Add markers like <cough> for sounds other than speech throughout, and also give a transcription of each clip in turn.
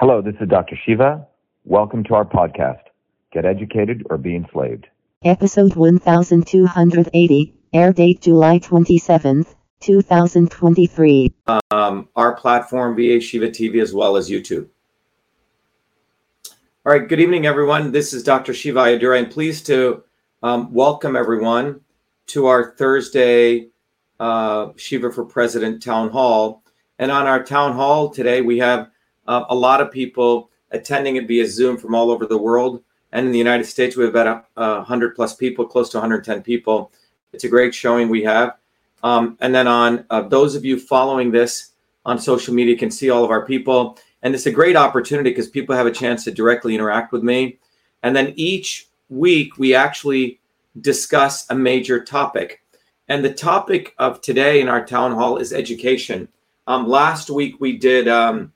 Hello, this is Dr. Shiva. Welcome to our podcast, Get Educated or Be Enslaved. Episode 1280, air date July 27th, 2023. Um, our platform, VA Shiva TV, as well as YouTube. All right, good evening, everyone. This is Dr. Shiva Ayyadurai. I'm pleased to um, welcome everyone to our Thursday uh, Shiva for President Town Hall. And on our Town Hall today, we have uh, a lot of people attending it via Zoom from all over the world. And in the United States, we have about a, 100 plus people, close to 110 people. It's a great showing we have. Um, and then on uh, those of you following this on social media can see all of our people. And it's a great opportunity because people have a chance to directly interact with me. And then each week, we actually discuss a major topic. And the topic of today in our town hall is education. Um, last week, we did um,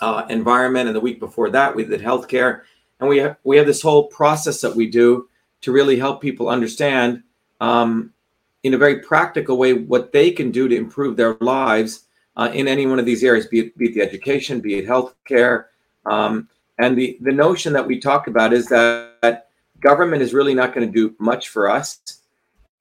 uh, environment, and the week before that we did healthcare, and we have we have this whole process that we do to really help people understand um, in a very practical way what they can do to improve their lives uh, in any one of these areas, be it, be it the education, be it healthcare, um, and the the notion that we talk about is that government is really not going to do much for us,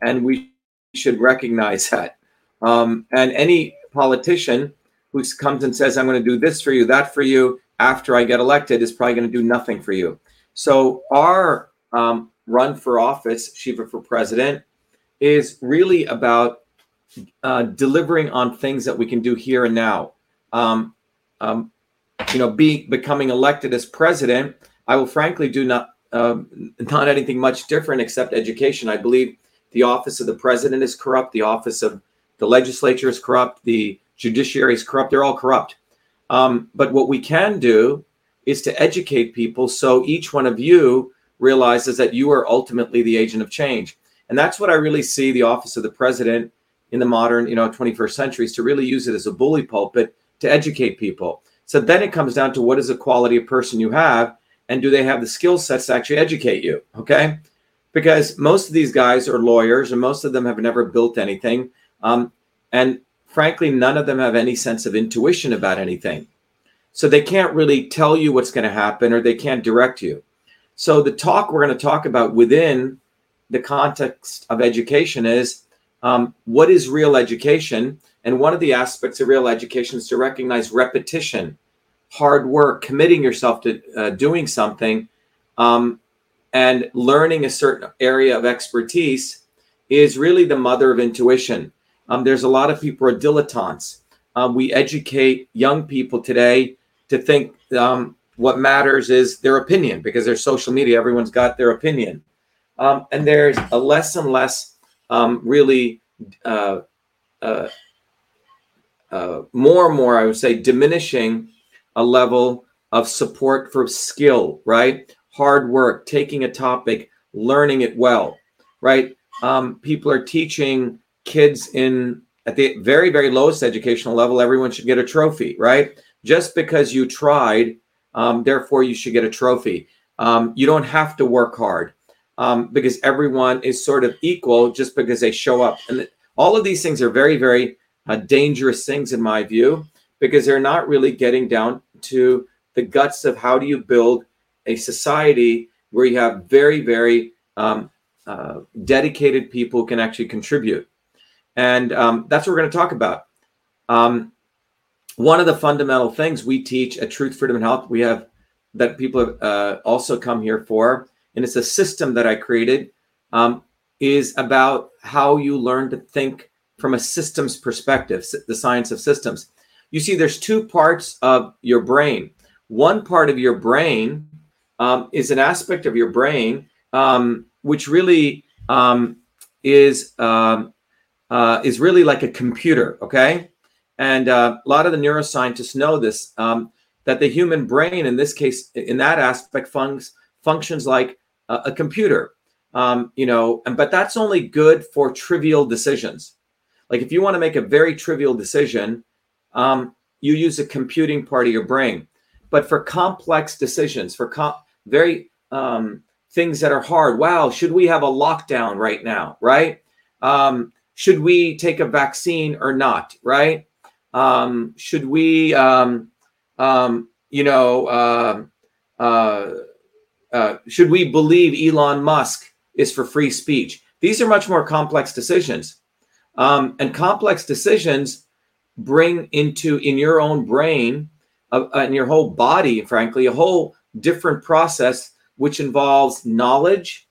and we should recognize <laughs> that. Um, and any politician who comes and says, I'm going to do this for you, that for you, after I get elected is probably going to do nothing for you. So our um, run for office, Shiva for president, is really about uh, delivering on things that we can do here and now. Um, um, you know, be becoming elected as president, I will frankly do not um, not anything much different except education. I believe the office of the president is corrupt. The office of the legislature is corrupt. The judiciary is corrupt. They're all corrupt. Um, but what we can do is to educate people so each one of you realizes that you are ultimately the agent of change. And that's what I really see the office of the president in the modern, you know, 21st century is to really use it as a bully pulpit to educate people. So then it comes down to what is the quality of person you have and do they have the skill sets to actually educate you? Okay. Because most of these guys are lawyers and most of them have never built anything. Um, and frankly, none of them have any sense of intuition about anything. So they can't really tell you what's going to happen or they can't direct you. So the talk we're going to talk about within the context of education is um, what is real education? And one of the aspects of real education is to recognize repetition, hard work, committing yourself to uh, doing something, um, and learning a certain area of expertise is really the mother of intuition. Um, there's a lot of people are dilettantes. Um, we educate young people today to think um, what matters is their opinion because there's social media. Everyone's got their opinion. Um, and there's a less and less um, really uh, uh, uh, more and more, I would say, diminishing a level of support for skill, right? Hard work, taking a topic, learning it well, right? Um, people are teaching kids in at the very very lowest educational level everyone should get a trophy right? Just because you tried um, therefore you should get a trophy. Um, you don't have to work hard um, because everyone is sort of equal just because they show up. And all of these things are very very uh, dangerous things in my view because they're not really getting down to the guts of how do you build a society where you have very very um, uh, dedicated people who can actually contribute and um, that's what we're going to talk about. Um, one of the fundamental things we teach at Truth, Freedom, and Health, we have that people have uh, also come here for, and it's a system that I created, um, is about how you learn to think from a systems perspective, the science of systems. You see, there's two parts of your brain. One part of your brain um, is an aspect of your brain um, which really um, is um, uh, is really like a computer, okay? And uh, a lot of the neuroscientists know this um, that the human brain, in this case, in that aspect, funks, functions like a, a computer. Um, you know, and but that's only good for trivial decisions. Like if you want to make a very trivial decision, um, you use a computing part of your brain. But for complex decisions, for com- very um, things that are hard, wow, should we have a lockdown right now? Right? Um, should we take a vaccine or not, right? Um, should we, um, um, you know, uh, uh, uh, should we believe Elon Musk is for free speech? These are much more complex decisions. Um, and complex decisions bring into in your own brain uh, in your whole body, frankly, a whole different process which involves knowledge.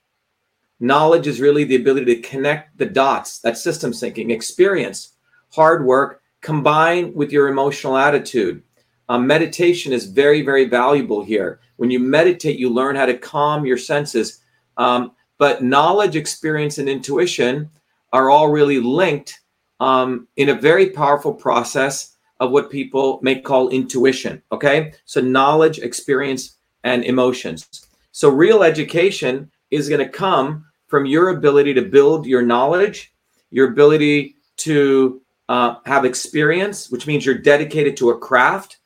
Knowledge is really the ability to connect the dots, that system thinking, experience, hard work, combined with your emotional attitude. Um, meditation is very, very valuable here. When you meditate, you learn how to calm your senses. Um, but knowledge, experience, and intuition are all really linked um, in a very powerful process of what people may call intuition. Okay. So, knowledge, experience, and emotions. So, real education is going to come from your ability to build your knowledge, your ability to uh, have experience, which means you're dedicated to a craft,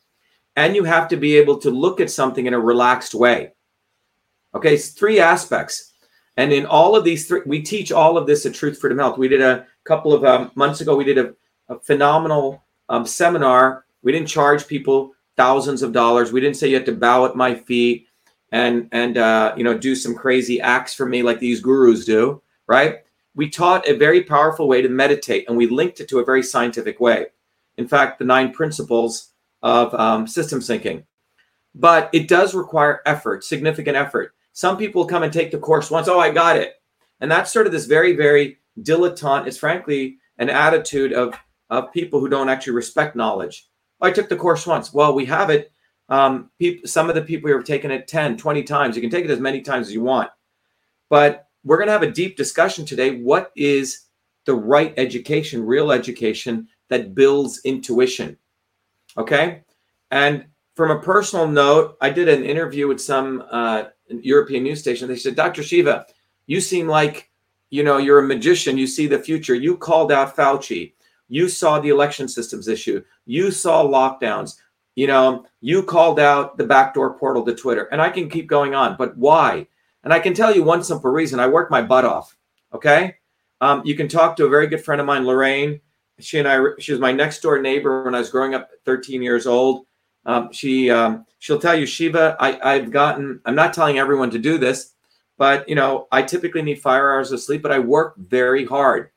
and you have to be able to look at something in a relaxed way. Okay, it's three aspects. And in all of these three, we teach all of this at Truth Freedom Health. We did a couple of um, months ago, we did a, a phenomenal um, seminar. We didn't charge people thousands of dollars. We didn't say you had to bow at my feet and and uh, you know do some crazy acts for me like these gurus do, right? We taught a very powerful way to meditate, and we linked it to a very scientific way. In fact, the nine principles of um, system thinking. But it does require effort, significant effort. Some people come and take the course once. Oh, I got it, and that's sort of this very, very dilettante. It's frankly an attitude of of people who don't actually respect knowledge. I took the course once. Well, we have it. Um, people, some of the people who have taken it 10, 20 times. You can take it as many times as you want. But we're going to have a deep discussion today. What is the right education, real education that builds intuition? Okay. And from a personal note, I did an interview with some uh, European news station. They said, Dr. Shiva, you seem like, you know, you're a magician. You see the future. You called out Fauci. You saw the election systems issue. You saw lockdowns. You know, you called out the backdoor portal to Twitter. And I can keep going on, but why? And I can tell you one simple reason I work my butt off. Okay. Um, you can talk to a very good friend of mine, Lorraine. She and I, she was my next door neighbor when I was growing up, 13 years old. Um, she, um, she'll tell you, Shiva, I, I've gotten, I'm not telling everyone to do this, but you know, I typically need five hours of sleep, but I work very hard.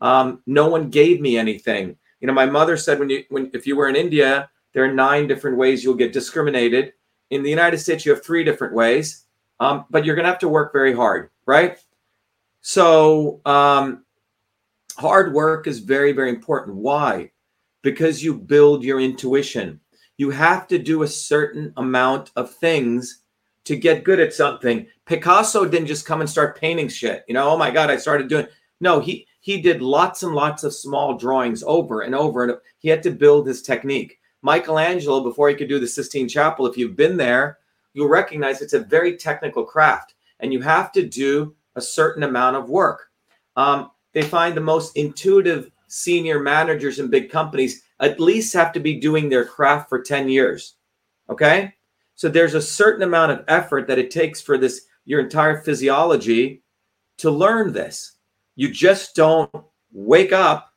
Um, no one gave me anything. You know, my mother said when you when if you were in India, there are nine different ways you'll get discriminated. In the United States, you have three different ways, um, but you're going to have to work very hard, right? So um, hard work is very very important. Why? Because you build your intuition. You have to do a certain amount of things to get good at something. Picasso didn't just come and start painting shit. You know, oh my God, I started doing. No, he he did lots and lots of small drawings over and over and he had to build his technique michelangelo before he could do the sistine chapel if you've been there you'll recognize it's a very technical craft and you have to do a certain amount of work. Um, they find the most intuitive senior managers in big companies at least have to be doing their craft for 10 years okay? So there's a certain amount of effort that it takes for this your entire physiology to learn this. You just don't wake up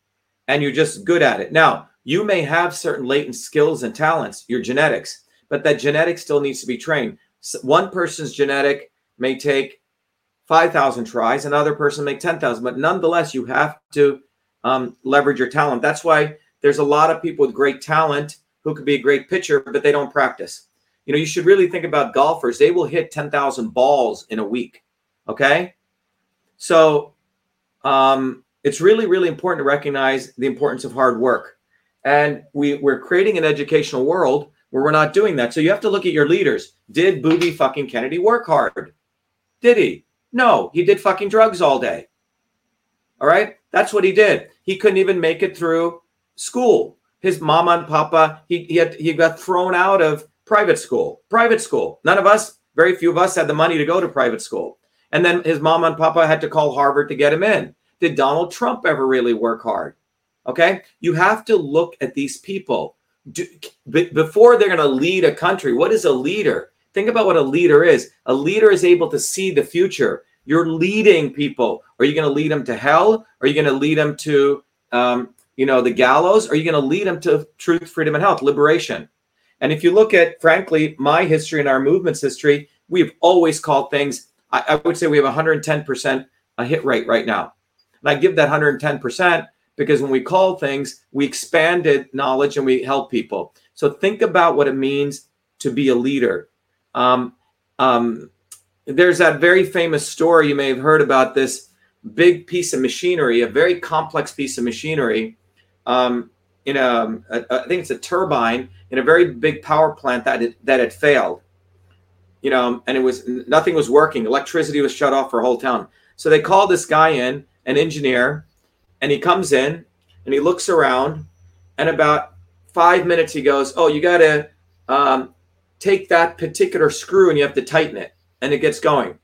and you're just good at it. Now, you may have certain latent skills and talents, your genetics, but that genetic still needs to be trained. One person's genetic may take 5,000 tries, another person may 10,000, but nonetheless, you have to um, leverage your talent. That's why there's a lot of people with great talent who could be a great pitcher, but they don't practice. You know, you should really think about golfers. They will hit 10,000 balls in a week. Okay. So um, it's really, really important to recognize the importance of hard work. And we, we're creating an educational world where we're not doing that. So you have to look at your leaders. Did Booby fucking Kennedy work hard? Did he? No, he did fucking drugs all day. All right. That's what he did. He couldn't even make it through school. His mama and papa, he, he, had, he got thrown out of private school. Private school. None of us, very few of us had the money to go to private school. And then his mama and papa had to call Harvard to get him in. Did Donald Trump ever really work hard? Okay. You have to look at these people Do, before they're going to lead a country. What is a leader? Think about what a leader is. A leader is able to see the future. You're leading people. Are you going to lead them to hell? Are you going to lead them to, um, you know, the gallows? Are you going to lead them to truth, freedom, and health, liberation? And if you look at, frankly, my history and our movement's history, we've always called things, I, I would say we have 110% a hit rate right now. And I give that 110% because when we call things, we expanded knowledge and we help people. So think about what it means to be a leader. Um, um, there's that very famous story you may have heard about this big piece of machinery, a very complex piece of machinery. Um, in a, a, I think it's a turbine in a very big power plant that it, that had failed. You know, and it was nothing was working. Electricity was shut off for a whole town. So they called this guy in, an engineer, and he comes in and he looks around, and about five minutes he goes, "Oh, you got to um, take that particular screw and you have to tighten it," and it gets going.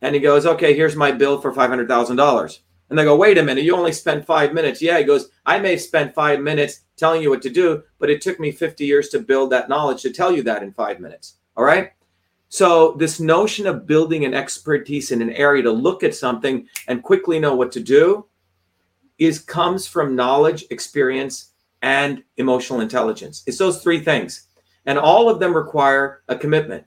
And he goes, "Okay, here's my bill for five hundred thousand dollars." And they go, "Wait a minute, you only spent five minutes." Yeah, he goes, "I may have spent five minutes telling you what to do, but it took me fifty years to build that knowledge to tell you that in five minutes." All right. So, this notion of building an expertise in an area to look at something and quickly know what to do is comes from knowledge, experience, and emotional intelligence. It's those three things. And all of them require a commitment.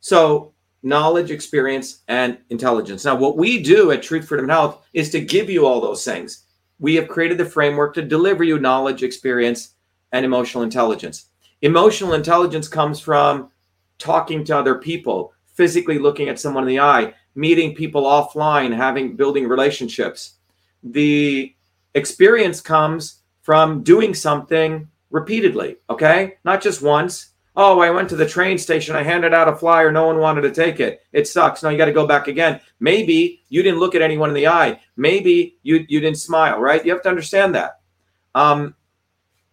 So, knowledge, experience, and intelligence. Now, what we do at Truth, Freedom, Health is to give you all those things. We have created the framework to deliver you knowledge, experience, and emotional intelligence. Emotional intelligence comes from talking to other people, physically looking at someone in the eye, meeting people offline, having building relationships the experience comes from doing something repeatedly, okay? Not just once. Oh, I went to the train station, I handed out a flyer, no one wanted to take it. It sucks. Now you got to go back again. Maybe you didn't look at anyone in the eye. Maybe you you didn't smile, right? You have to understand that. Um,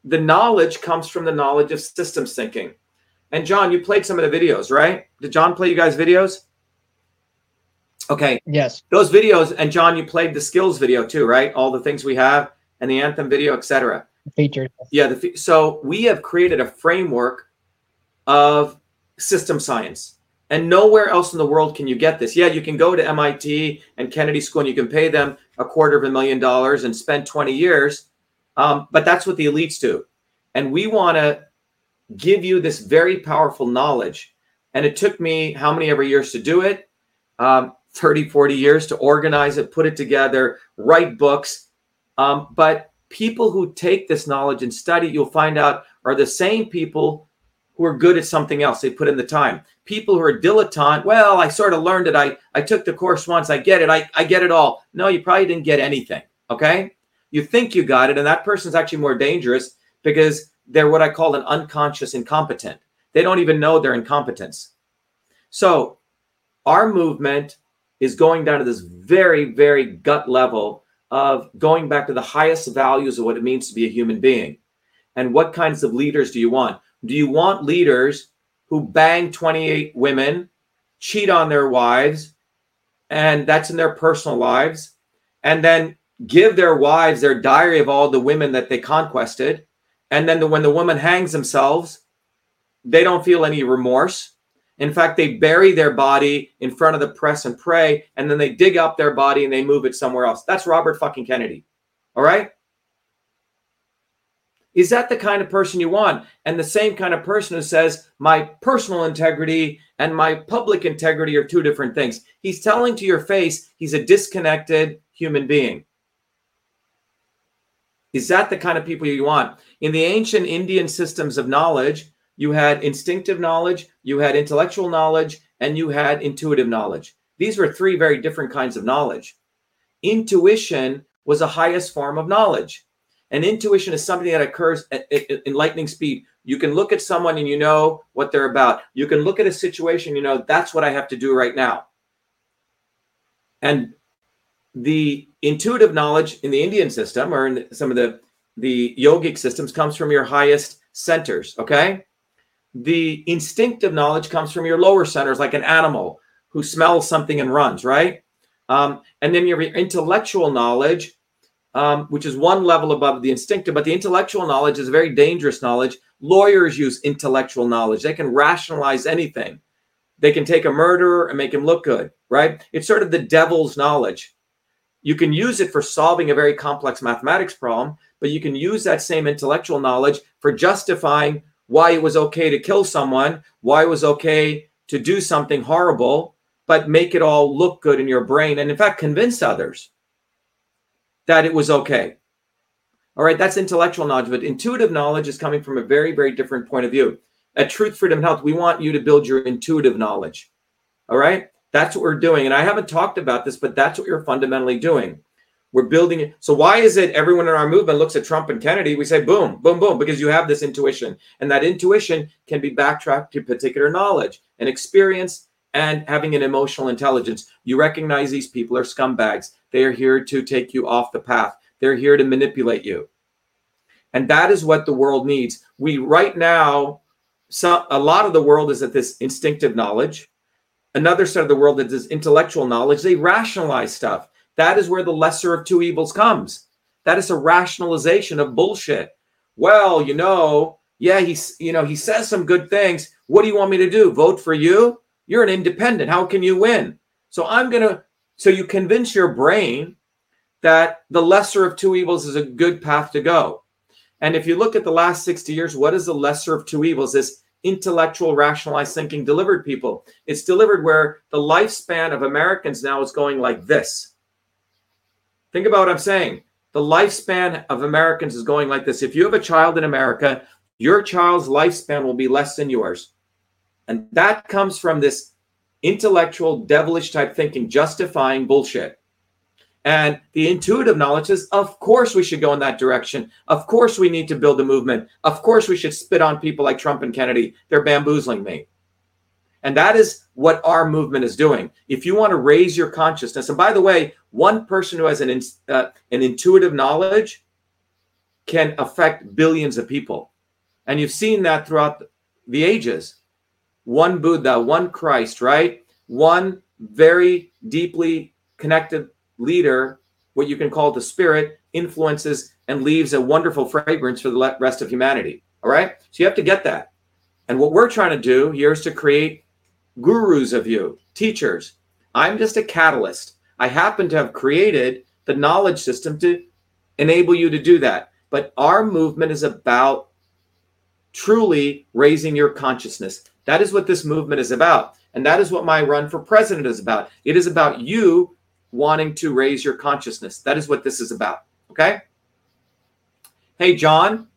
the knowledge comes from the knowledge of systems thinking. And John, you played some of the videos, right? Did John play you guys videos? Okay. Yes. Those videos, and John, you played the skills video too, right? All the things we have and the anthem video, etc. Features. Yeah. The, so we have created a framework of system science, and nowhere else in the world can you get this. Yeah, you can go to MIT and Kennedy School, and you can pay them a quarter of a million dollars and spend 20 years, um, but that's what the elites do, and we want to give you this very powerful knowledge. And it took me how many ever years to do it? Um, 30, 40 years to organize it, put it together, write books. Um, but people who take this knowledge and study, you'll find out are the same people who are good at something else. They put in the time. People who are dilettante, well, I sort of learned it. I, I took the course once. I get it. I, I get it all. No, you probably didn't get anything. Okay. You think you got it. And that person's actually more dangerous because they're what I call an unconscious incompetent. They don't even know their incompetence. So our movement is going down to this very, very gut level of going back to the highest values of what it means to be a human being. And what kinds of leaders do you want? Do you want leaders who bang 28 women, cheat on their wives, and that's in their personal lives, and then give their wives their diary of all the women that they conquested? And then the, when the woman hangs themselves, they don't feel any remorse in fact, they bury their body in front of the press and pray, and then they dig up their body and they move it somewhere else. That's Robert fucking Kennedy. All right? Is that the kind of person you want? And the same kind of person who says, my personal integrity and my public integrity are two different things. He's telling to your face he's a disconnected human being. Is that the kind of people you want? In the ancient Indian systems of knowledge, you had instinctive knowledge, you had intellectual knowledge, and you had intuitive knowledge. These were three very different kinds of knowledge. Intuition was the highest form of knowledge. And intuition is something that occurs at, at, in lightning speed. You can look at someone and you know what they're about. You can look at a situation, you know, that's what I have to do right now. And the intuitive knowledge in the Indian system or in some of the, the yogic systems comes from your highest centers, okay? The instinctive knowledge comes from your lower centers, like an animal who smells something and runs, right? Um, and then your intellectual knowledge, um, which is one level above the instinctive, but the intellectual knowledge is a very dangerous knowledge. Lawyers use intellectual knowledge, they can rationalize anything. They can take a murderer and make him look good, right? It's sort of the devil's knowledge. You can use it for solving a very complex mathematics problem, but you can use that same intellectual knowledge for justifying why it was okay to kill someone, why it was okay to do something horrible, but make it all look good in your brain. And in fact, convince others that it was okay. All right, that's intellectual knowledge, but intuitive knowledge is coming from a very, very different point of view. At Truth, Freedom, Health, we want you to build your intuitive knowledge. All right, that's what we're doing. And I haven't talked about this, but that's what you're fundamentally doing. We're building it. So why is it everyone in our movement looks at Trump and Kennedy? We say boom, boom, boom, because you have this intuition. And that intuition can be backtracked to particular knowledge and experience and having an emotional intelligence. You recognize these people are scumbags. They are here to take you off the path. They're here to manipulate you. And that is what the world needs. We right now, some a lot of the world is at this instinctive knowledge. Another set of the world is this intellectual knowledge. They rationalize stuff. That is where the lesser of two evils comes. That is a rationalization of bullshit. Well, you know, yeah, he's, you know, he says some good things. What do you want me to do? Vote for you? You're an independent. How can you win? So I'm going to, so you convince your brain that the lesser of two evils is a good path to go. And if you look at the last 60 years, what is the lesser of two evils? This intellectual, rationalized thinking delivered people. It's delivered where the lifespan of Americans now is going like this. Think about what I'm saying. The lifespan of Americans is going like this. If you have a child in America, your child's lifespan will be less than yours. And that comes from this intellectual, devilish type thinking, justifying bullshit. And the intuitive knowledge is, of course, we should go in that direction. Of course, we need to build a movement. Of course, we should spit on people like Trump and Kennedy. They're bamboozling me. And that is what our movement is doing. If you want to raise your consciousness, and by the way, one person who has an, uh, an intuitive knowledge can affect billions of people. And you've seen that throughout the ages. One Buddha, one Christ, right? One very deeply connected leader, what you can call the spirit, influences and leaves a wonderful fragrance for the rest of humanity. All right. So you have to get that. And what we're trying to do here is to create gurus of you, teachers. I'm just a catalyst. I happen to have created the knowledge system to enable you to do that. But our movement is about truly raising your consciousness. That is what this movement is about. And that is what my run for president is about. It is about you wanting to raise your consciousness. That is what this is about. Okay? Hey, John.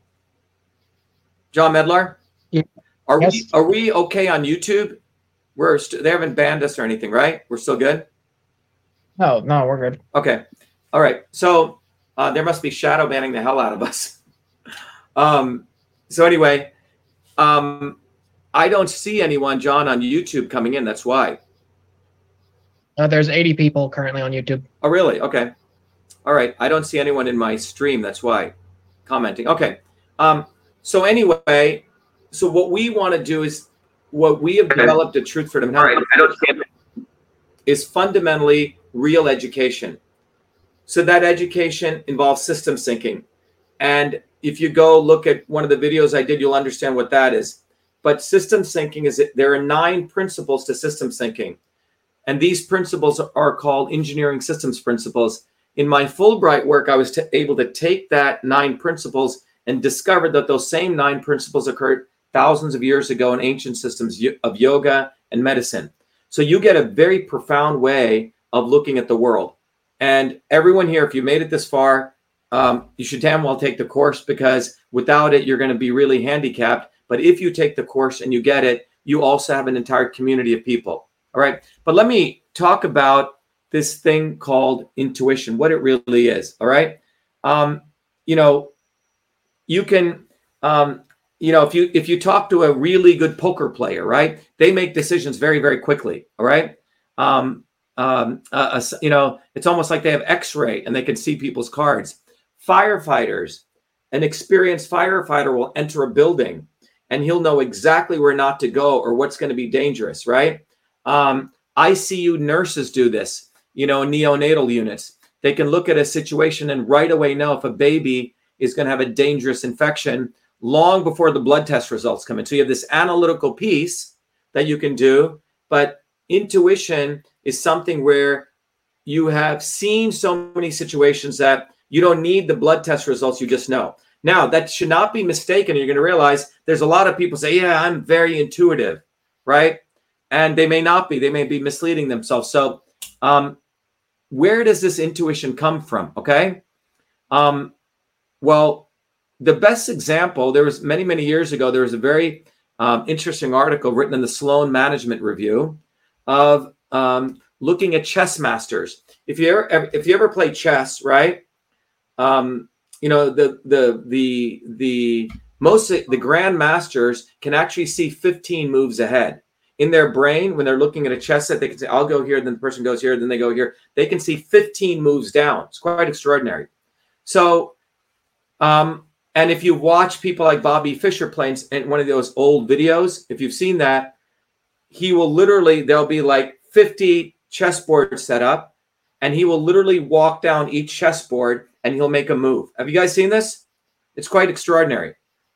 John Medlar. Yeah. Are yes. we are we okay on YouTube? We're st- they haven't banned us or anything, right? We're still good. No, no, we're good. Okay, all right. So uh, there must be shadow banning the hell out of us. <laughs> um, so anyway, um, I don't see anyone, John, on YouTube coming in. That's why. Uh, there's 80 people currently on YouTube. Oh, really? Okay. All right. I don't see anyone in my stream. That's why commenting. Okay. Um, so anyway, so what we want to do is what we have developed at Truth Freedom Health right, is fundamentally real education. So that education involves system thinking. And if you go look at one of the videos I did, you'll understand what that is. But system thinking is there are nine principles to system thinking. And these principles are called engineering systems principles. In my Fulbright work, I was t- able to take that nine principles and discovered that those same nine principles occurred thousands of years ago in ancient systems of yoga and medicine. So you get a very profound way of looking at the world. And everyone here, if you made it this far, um, you should damn well take the course because without it, you're going to be really handicapped. But if you take the course and you get it, you also have an entire community of people. All right. But let me talk about this thing called intuition, what it really is. All right. Um, you know, you can um, you know if you if you talk to a really good poker player right they make decisions very very quickly all right? Um, um, uh, uh, you know it's almost like they have x-ray and they can see people's cards. Firefighters an experienced firefighter will enter a building and he'll know exactly where not to go or what's going to be dangerous right? Um, icu nurses do this you know neonatal units. They can look at a situation and right away know if a baby is going to have a dangerous infection long before the blood test results come in. So you have this analytical piece that you can do, but intuition is something where you have seen so many situations that you don't need the blood test results, you just know. Now, that should not be mistaken. You're going to realize there's a lot of people say, Yeah, I'm very intuitive, right? And they may not be, they may be misleading themselves. So, um, where does this intuition come from? Okay. Um, well, the best example, there was many, many years ago, there was a very um, interesting article written in the Sloan Management Review of um, looking at chess masters. If you ever, if you ever play chess, right? Um, you know the the the the most the grand masters can actually see 15 moves ahead in their brain when they're looking at a chess set they can say i'll go here then the person goes here then they go here they can see 15 moves down it's quite extraordinary so um and if you watch people like bobby fischer playing in one of those old videos if you've seen that he will literally there'll be like 50 chessboards set up and he will literally walk down each chessboard and he'll make a move. Have you guys seen this? It's quite extraordinary.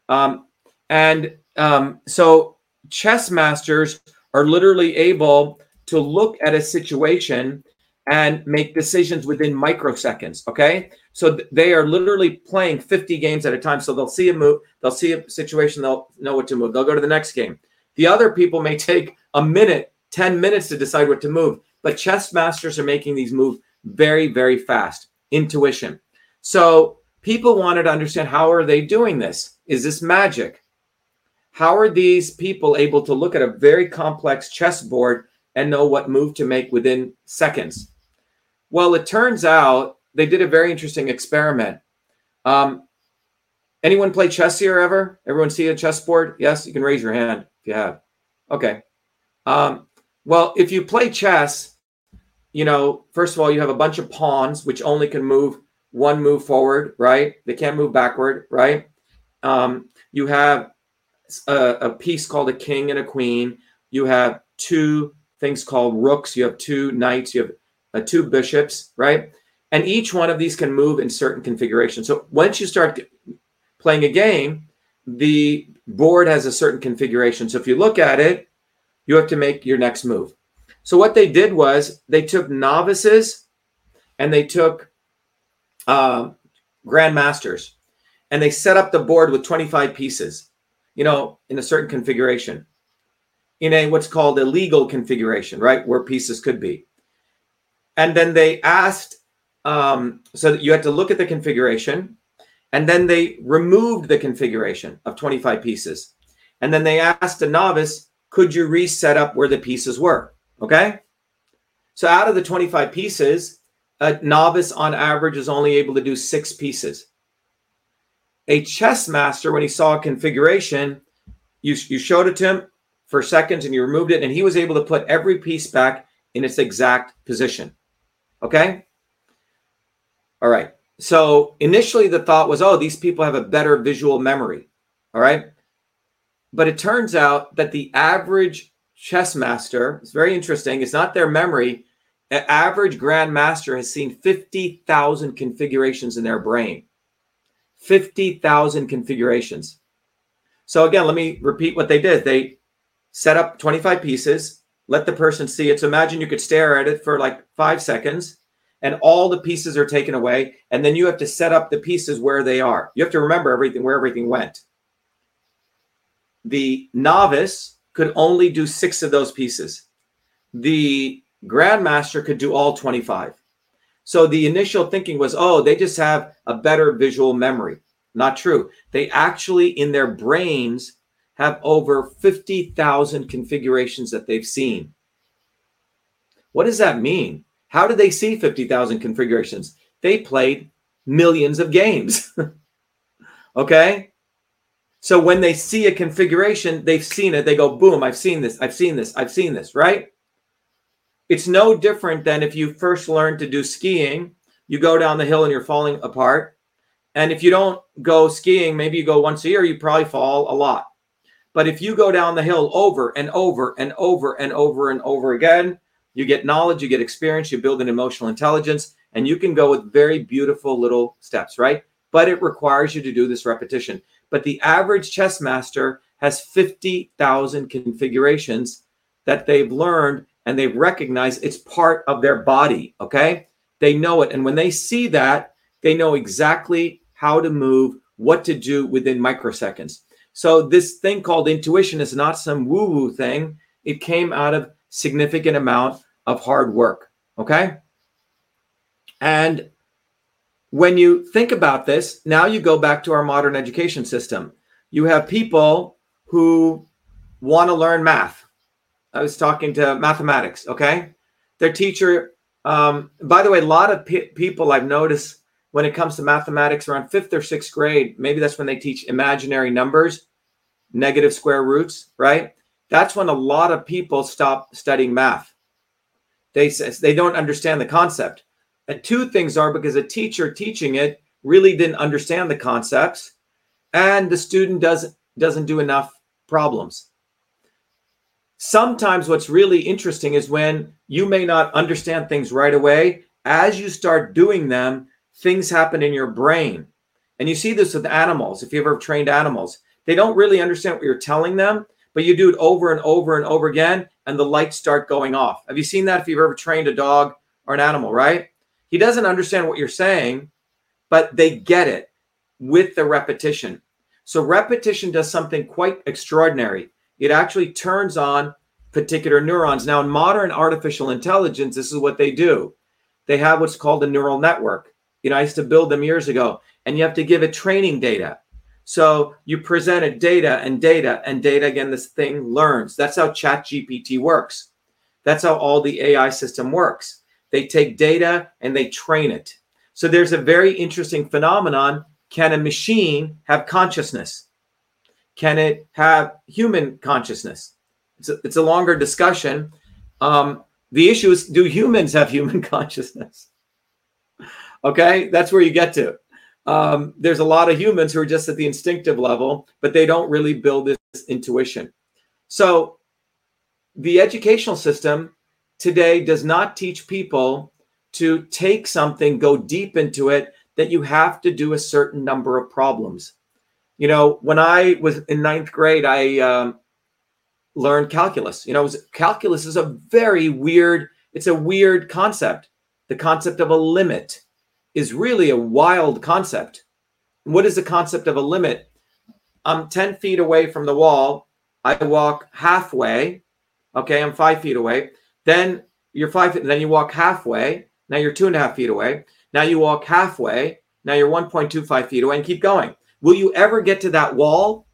Um, and um, so chess masters are literally able to look at a situation and make decisions within microseconds. Okay. So th- they are literally playing 50 games at a time. So they'll see a move, they'll see a situation, they'll know what to move. They'll go to the next game. The other people may <laughs> take a minute, 10 minutes to decide what to move, but chess masters are making these moves very, very fast. Intuition. So people wanted to understand how are they doing this? Is this magic? How are these people able to look at a very complex chessboard and know what move to make within seconds? Well, it turns out they did a very interesting experiment. Um, anyone play chess here ever? Everyone see a chessboard? Yes, you can raise your hand if you have. Okay. Um, well, if you play chess, you know, first of all, you have a bunch of pawns which only can move one move forward, right? They can't move backward, right? Um, you have a, a piece called a king and a queen. You have two things called rooks. You have two knights. You have uh, two bishops, right? And each one of these can move in certain configurations. So once you start playing a game, the board has a certain configuration. So if you look at it, you have to make your next move. So what they did was they took novices and they took uh, grandmasters, and they set up the board with 25 pieces, you know, in a certain configuration, in a what's called a legal configuration, right, where pieces could be. And then they asked, um, so you had to look at the configuration, and then they removed the configuration of 25 pieces. And then they asked a novice, could you reset up where the pieces were? Okay. So out of the 25 pieces, a novice on average is only able to do six pieces. A chess master, when he saw a configuration, you, you showed it to him for seconds and you removed it, and he was able to put every piece back in its exact position. Okay? All right. So initially the thought was, oh, these people have a better visual memory. All right. But it turns out that the average chess master is very interesting. It's not their memory, an average grandmaster has seen 50,000 configurations in their brain. 50,000 configurations. So again, let me repeat what they did. They set up 25 pieces, let the person see it. So imagine you could stare at it for like five seconds and all the pieces are taken away. And then you have to set up the pieces where they are. You have to remember everything, where everything went. The novice could only do six of those pieces. The Grandmaster could do all 25. So the initial thinking was, oh, they just have a better visual memory. Not true. They actually, in their brains, have over 50,000 configurations that they've seen. What does that mean? How did they see 50,000 configurations? They played millions of games. <laughs> okay? So when they see a configuration, they've seen it. They go, boom, I've seen this, I've seen this, I've seen this, right? It's no different than if you first learn to do skiing, you go down the hill and you're falling apart. And if you don't go skiing, maybe you go once a year, you probably fall a lot. But if you go down the hill over and over and over and over and over again, you get knowledge, you get experience, you build an emotional intelligence, and you can go with very beautiful little steps, right? But it requires you to do this repetition. But the average chess master has 50,000 configurations that they've learned and they've recognized it's part of their body. Okay. They know it. And when they see that, they know exactly how to move what to do within microseconds. So this thing called intuition is not some woo-woo thing. It came out of significant amount of hard work. Okay. And when you think about this, now you go back to our modern education system. You have people who want to learn math. I was talking to mathematics. Okay. Their teacher, um, by the way, a lot of pe- people I've noticed when it comes to mathematics around fifth or sixth grade, maybe that's when they teach imaginary numbers, negative square roots, right? That's when a lot of people stop studying math. They they don't understand the concept. And two things are because a teacher teaching it really didn't understand the concepts, and the student doesn't doesn't do enough problems. Sometimes what's really interesting is when you may not understand things right away. As you start doing them, things happen in your brain. And you see this with animals. If you've ever trained animals, they don't really understand what you're telling them, but you do it over and over and over again, and the lights start going off. Have you seen that if you've ever trained a dog or an animal, right? He doesn't understand what you're saying, but they get it with the repetition. So, repetition does something quite extraordinary. It actually turns on particular neurons. Now, in modern artificial intelligence, this is what they do they have what's called a neural network. You know, I used to build them years ago, and you have to give it training data. So you present it data and data and data. Again, this thing learns. That's how Chat GPT works. That's how all the AI system works. They take data and they train it. So there's a very interesting phenomenon. Can a machine have consciousness? Can it have human consciousness? It's a, it's a longer discussion. Um, the issue is do humans have human <laughs> consciousness? Okay, that's where you get to. Um, there's a lot of humans who are just at the instinctive level, but they don't really build this intuition. So the educational system today does not teach people to take something, go deep into it, that you have to do a certain number of problems. You know, when I was in ninth grade, I um, learned calculus. You know, was, calculus is a very weird, it's a weird concept. The concept of a limit is really a wild concept. What is the concept of a limit? I'm 10 feet away from the wall. I walk halfway. Okay, I'm five feet away. Then you're five feet, then you walk halfway. Now you're two and a half feet away. Now you walk halfway. Now you're 1.25 feet away and keep going. Will you ever get to that wall?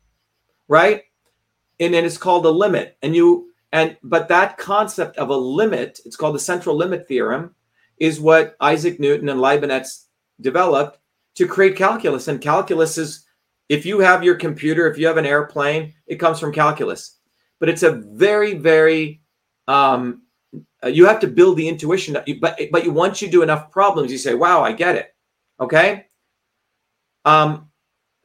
Right? And then it's called a limit. And you, and, but that concept of a limit, it's called the central limit theorem, is what Isaac Newton and Leibniz developed to create calculus. And calculus is, if you have your computer, if you have an airplane, it comes from calculus. But it's a very, very, um, uh, you have to build the intuition. But but you once you do enough problems, you say, "Wow, I get it." Okay. Um,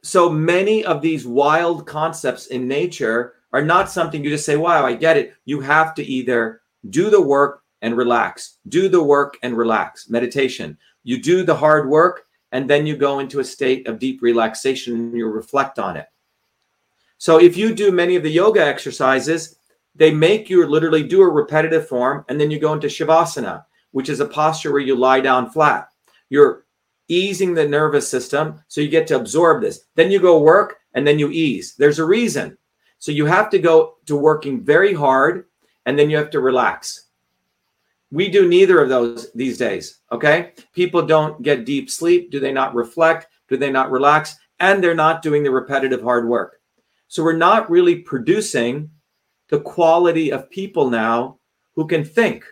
so many of these wild concepts in nature are not something you just say, "Wow, I get it." You have to either do the work and relax. Do the work and relax. Meditation. You do the hard work and then you go into a state of deep relaxation and you reflect on it. So if you do many of the yoga exercises, they make you literally do a repetitive form and then you go into shavasana, which is a posture where you lie down flat. You're easing the nervous system so you get to absorb this. Then you go work and then you ease. There's a reason. So you have to go to working very hard and then you have to relax. We do neither of those these days. Okay. People don't get deep sleep. Do they not reflect? Do they not relax? And they're not doing the repetitive hard work. So we're not really producing the quality of people now who can think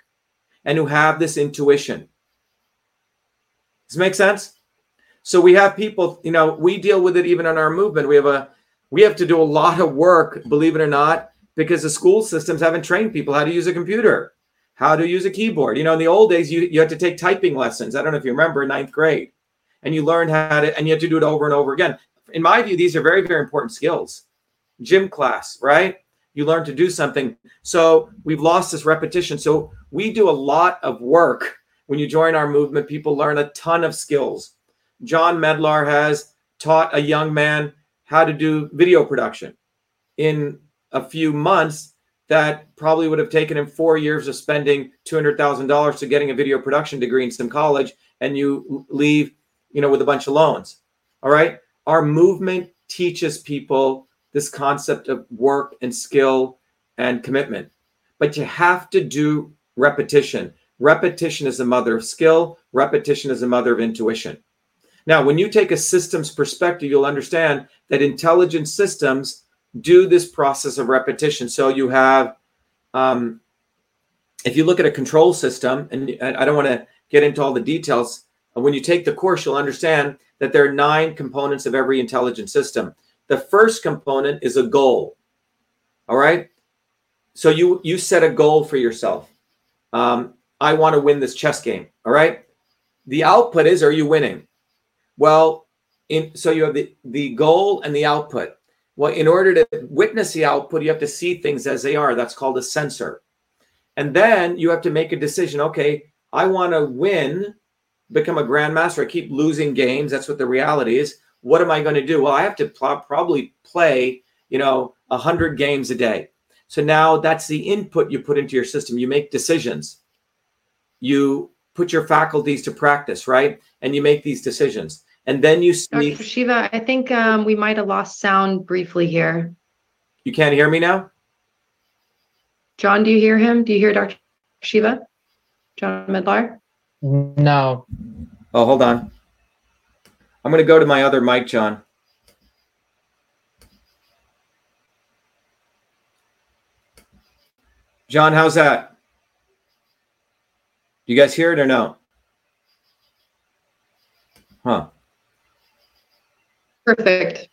and who have this intuition. Does make sense? So we have people, you know, we deal with it even in our movement. We have a we have to do a lot of work, believe it or not, because the school systems haven't trained people how to use a computer how to use a keyboard. You know, in the old days, you, you had to take typing lessons. I don't know if you remember ninth grade, and you learned how to, and you had to do it over and over again. In my view, these are very, very important skills. Gym class, right? You learn to do something. So we've lost this repetition. So we do a lot of work. When you join our movement, people learn a ton of skills. John Medlar has taught a young man how to do video production in a few months that probably would have taken him four years of spending $200,000 to getting a video production degree in some college, and you leave, you know, with a bunch of loans. All right. our movement teaches people this concept of work and skill and commitment. But you have to do repetition. Repetition is the mother of skill, repetition is the mother of intuition. Now, when you take a systems perspective, you'll understand that intelligent systems do this process of repetition. So you have, um, if you look at a control system, and I don't want to get into all the details, when you take the course, you'll understand that there are nine components of every intelligent system. The first component is a goal. All right. So you you set a goal for yourself. Um, I want to win this chess game. All right. The output is, are you winning? Well, in, so you have the, the goal and the output. Well, in order to witness the output, you have to see things as they are. That's called a sensor. And then you have to make a decision. Okay, I want to win, become a grandmaster. I keep losing games. That's what the reality is. What am I going to do? Well, I have to pl- probably play, you know, a hundred games a day. So now that's the input you put into your system. You make decisions. You put your faculties to practice, right? And you make these decisions and then you see Dr. Shiva, I think um, we might have lost sound briefly here. You can't hear me now? John, do you hear him? Do you hear Dr. Shiva? John Medlar? No. Oh, hold on. I'm going to go to my other mic, John. John, how's that? Do you guys hear it or no? Huh. Perfect.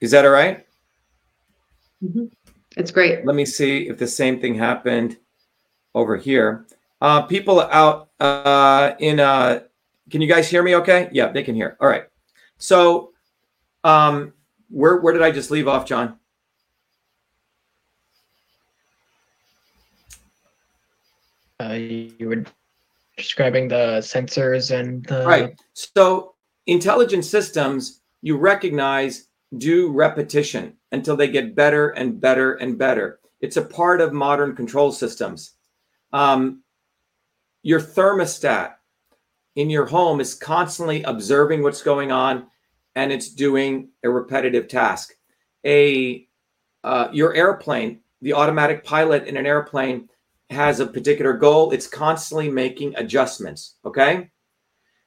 Is that all right? Mm-hmm. It's great. Let me see if the same thing happened over here. Uh, people out uh, in, uh, can you guys hear me okay? Yeah, they can hear. All right. So, um, where, where did I just leave off, John? Uh, you were describing the sensors and the right. So, intelligent systems you recognize do repetition until they get better and better and better. It's a part of modern control systems. Um, your thermostat in your home is constantly observing what's going on and it's doing a repetitive task. A uh, your airplane, the automatic pilot in an airplane has a particular goal. It's constantly making adjustments. Okay.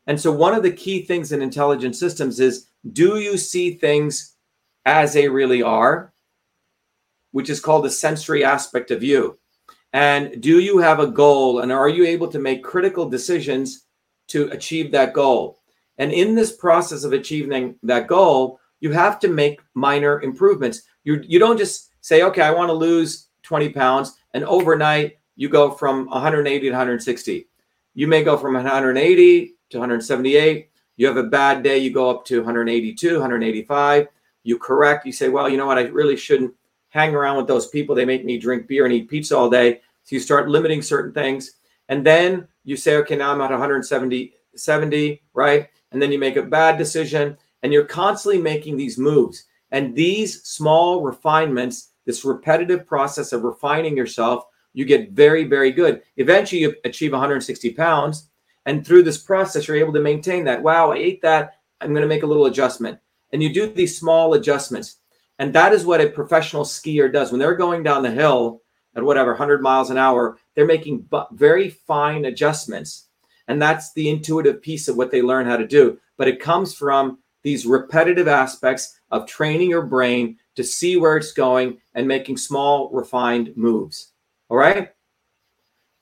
And so, one of the key things in intelligent systems is do you see things as they really are, which is called the sensory aspect of you? And do you have a goal and are you able to make critical decisions to achieve that goal? And in this process of achieving that goal, you have to make minor improvements. You, you don't just say, okay, I want to lose 20 pounds, and overnight you go from 180 to 160. You may go from 180 to 178 you have a bad day, you go up to 182, 185. You correct, you say, well, you know what, I really shouldn't hang around with those people. They make me drink beer and eat pizza all day. So you start limiting certain things. And then you say, okay, now I'm at 170, 70, right? And then you make a bad decision and you're constantly making these moves. And these small refinements, this repetitive process of refining yourself, you get very, very good. Eventually, you achieve 160 pounds and through this process, you're able to maintain that. Wow, I ate that. I'm going to make a little adjustment. And you do these small adjustments. And that is what a professional skier does. When they're going down the hill at whatever, 100 miles an hour, they're making very fine adjustments. And that's the intuitive piece of what they learn how to do. But it comes from these repetitive aspects of training your brain to see where it's going and making small, refined moves. All right.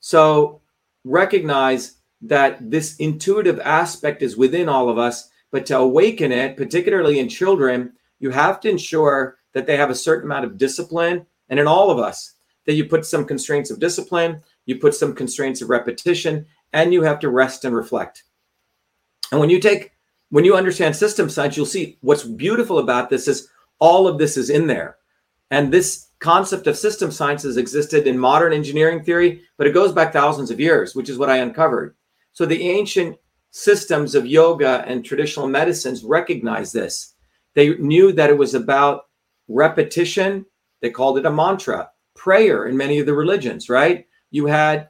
So recognize that this intuitive aspect is within all of us, but to awaken it, particularly in children, you have to ensure that they have a certain amount of discipline. And in all of us, that you put some constraints of discipline, you put some constraints of repetition, and you have to rest and reflect. And when you take, when you understand system science, you'll see what's beautiful about this is all of this is in there. And this concept of system science has existed in modern engineering theory, but it goes back thousands of years, which is what I uncovered. So the ancient systems of yoga and traditional medicines recognized this. They knew that it was about repetition. They called it a mantra, prayer in many of the religions, right? You had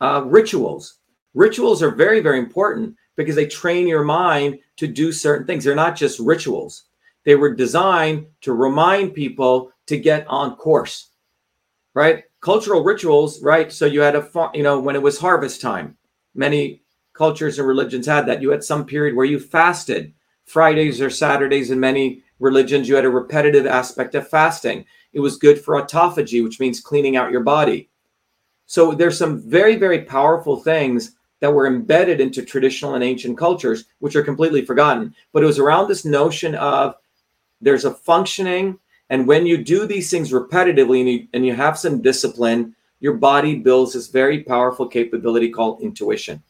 uh, rituals. Rituals are very, very important because they train your mind to do certain things. They're not just rituals. They were designed to remind people to get on course, right? Cultural rituals, right? So you had a, you know, when it was harvest time, many cultures and religions had that. You had some period where you fasted Fridays or Saturdays in many religions. You had a repetitive aspect of fasting. It was good for autophagy, which means cleaning out your body. So there's some very, very powerful things that were embedded into traditional and ancient cultures, which are completely forgotten. But it was around this notion of there's a functioning, and when you do these things repetitively and you, and you have some discipline, your body builds this very powerful capability called intuition.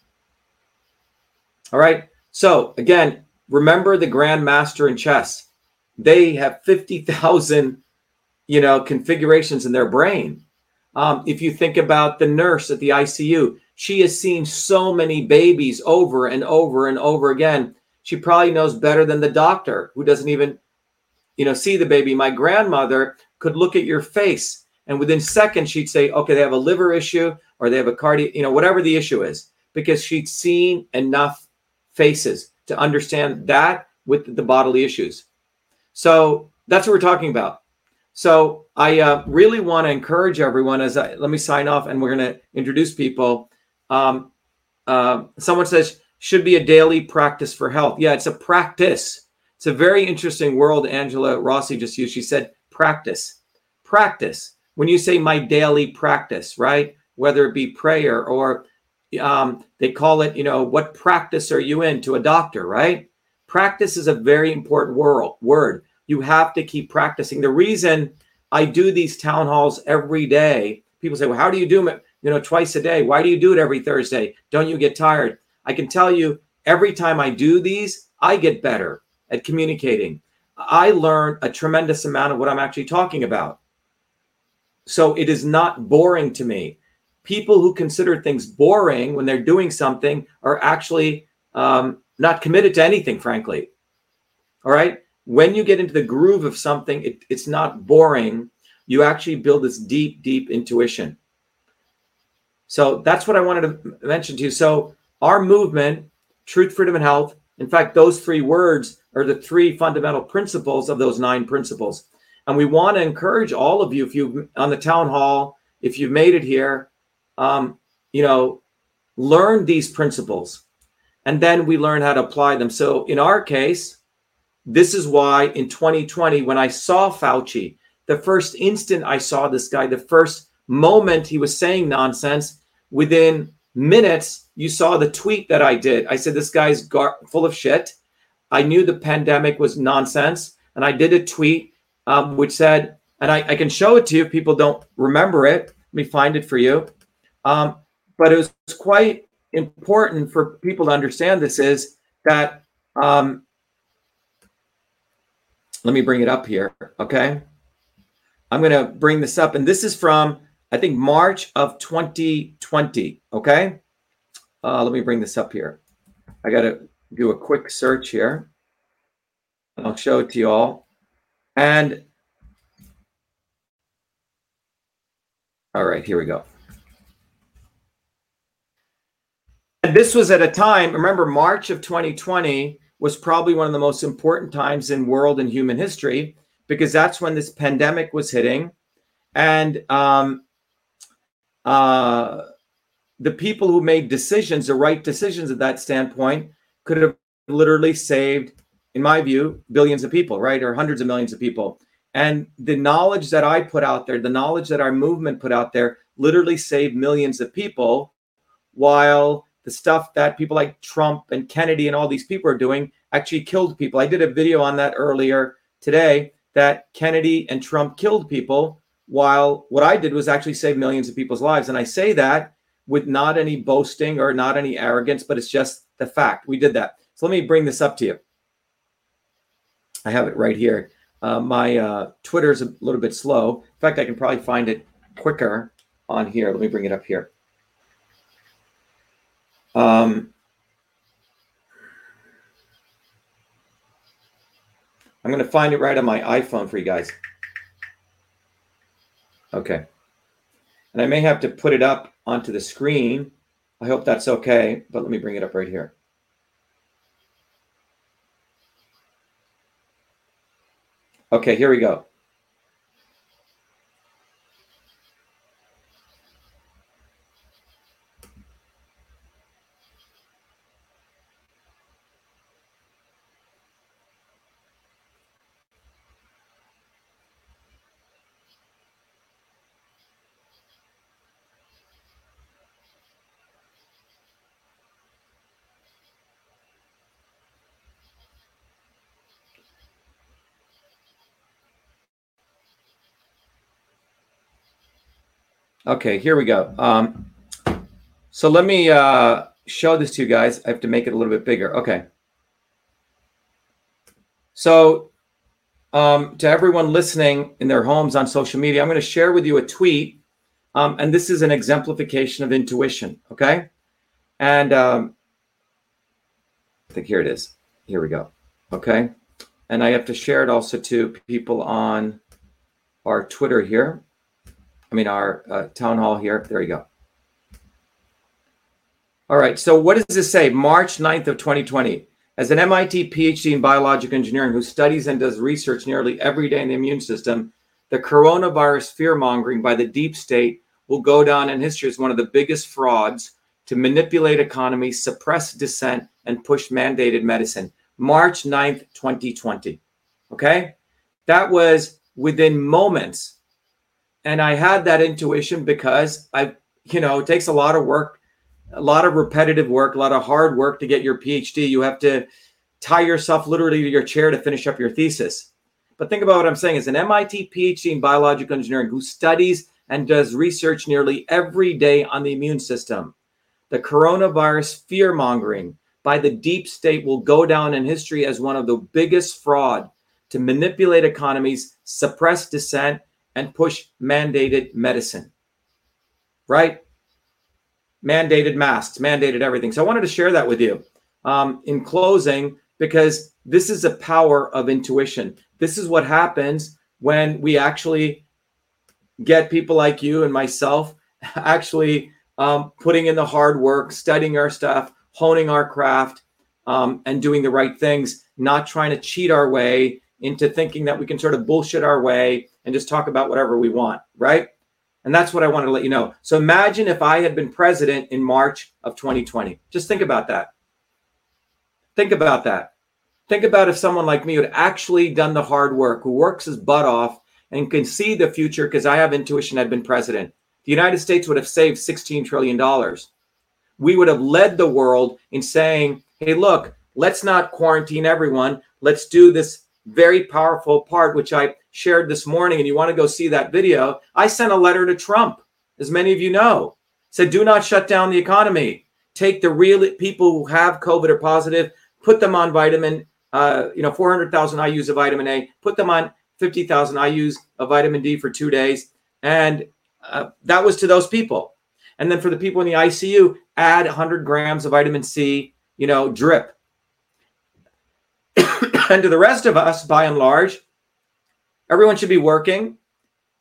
All right. So again, remember the grandmaster in chess. They have 50,000, you know, configurations in their brain. Um, if you think about the nurse at the ICU, she has seen so many babies over and over and over again. She probably knows better than the doctor who doesn't even, you know, see the baby. My grandmother could look at your face and within seconds she'd say, okay, they have a liver issue or they have a cardiac, you know, whatever the issue is, because she'd seen enough faces to understand that with the bodily issues. So that's what we're talking about. So I uh, really want to encourage everyone as I let me sign off and we're going to introduce people. Um, uh, someone says should be a daily practice for health. Yeah, it's a practice. It's a very interesting world. Angela Rossi just used. She said practice, practice. When you say my daily practice, right? Whether it be prayer or um, they call it, you know, what practice are you in to a doctor, right? Practice is a very important word. You have to keep practicing. The reason I do these town halls every day, people say, well, how do you do it? You know, twice a day. Why do you do it every Thursday? Don't you get tired? I can tell you every time I do these, I get better at communicating. I learn a tremendous amount of what I'm actually talking about. So it is not boring to me. People who consider things boring when they're doing something are actually um, not committed to anything, frankly. All right when you get into the groove of something, it, it's not boring. You actually build this deep, deep intuition. So that's what I wanted to mention to you. So our movement, truth, freedom, and health. In fact, those three words are the three fundamental principles of those nine principles. And we want to encourage all of you, if you on the town hall, if you've made it here, um, you know, learn these principles, and then we learn how to apply them. So in our case, this is why in 2020, when I saw Fauci, the first instant I saw this guy, the first moment he was saying nonsense, within minutes, you saw the tweet that I did. I said, This guy's gar- full of shit. I knew the pandemic was nonsense. And I did a tweet um, which said, and I, I, can show it to you if people don't remember it. Let me find it for you. Um, but it was quite important for people to understand this is that um, let me bring it up here. Okay. I'm going to bring this up. And this is from, I think, March of 2020. Okay. Uh, let me bring this up here. I got to do a quick search here. I'll show it to you all. And all right, here we go. And this was at a time, remember, March of 2020 was probably one of the most important times in world and human history because that's when this pandemic was hitting. And um, uh, the people who made decisions the right decisions at that standpoint could have literally saved in my view billions of people right or hundreds of millions of people. And the knowledge that i put out there the knowledge that our movement put out there literally saved millions of people while the stuff that people like Trump and Kennedy and all these people are doing actually killed people. I did a video on that earlier today that Kennedy and Trump killed people while what I did was actually save millions of people's lives. And I say that with not any boasting or not any arrogance, but it's just the fact. We did that. So let me bring this up to you. I have it right here. Uh, my uh, Twitter is a little bit slow. In fact, I can probably find it quicker on here. Let me bring it up here. Um, I'm going to find it right on my iPhone for you guys. Okay. And I may have to put it up onto the screen. I hope that's okay, but let me bring it up right here. Okay, here we go. Okay, here we go. Um, so let me uh, show this to you guys. I have to make it a little bit bigger. Okay. So um, to everyone listening in their homes on social media, I'm going to share with you a tweet. Um, and this is an exemplification of intuition. Okay. And um, I think here it is. Here we go. Okay. And I have to share it also to people on our Twitter here. Mean, our uh, town hall here. There you go. All right. So, what does this say? March 9th of 2020. As an MIT PhD in biological engineering who studies and does research nearly every day in the immune system, the coronavirus fear mongering by the deep state will go down in history as one of the biggest frauds to manipulate economies, suppress dissent, and push mandated medicine. March 9th, 2020. Okay. That was within moments and I had that intuition because I, you know, it takes a lot of work, a lot of repetitive work, a lot of hard work to get your PhD. You have to tie yourself literally to your chair to finish up your thesis. But think about what I'm saying. is an MIT PhD in biological engineering who studies and does research nearly every day on the immune system, the coronavirus fear mongering by the deep state will go down in history as one of the biggest fraud to manipulate economies, suppress dissent, and push mandated medicine, right? Mandated masks, mandated everything. So I wanted to share that with you um, in closing because this is a power of intuition. This is what happens when we actually get people like you and myself <laughs> actually um, putting in the hard work, studying our stuff, honing our craft, um, and doing the right things, not trying to cheat our way into thinking that we can sort of bullshit our way and just talk about whatever we want, right? And that's what I wanted to let you know. So imagine if I had been president in March of 2020. Just think about that. Think about that. Think about if someone like me had actually done the hard work, who works his butt off and can see the future because I have intuition, I'd been president. The United States would have saved $16 trillion. We would have led the world in saying, hey, look, let's not quarantine everyone. Let's do this very powerful part, which I shared this morning, and you want to go see that video. I sent a letter to Trump, as many of you know, said, do not shut down the economy. Take the real people who have COVID or positive, put them on vitamin, uh, you know, 400,000 IUs of vitamin A, put them on 50,000 IUs of vitamin D for two days. And uh, that was to those people. And then for the people in the ICU, add 100 grams of vitamin C, you know, drip and to the rest of us, by and large, everyone should be working.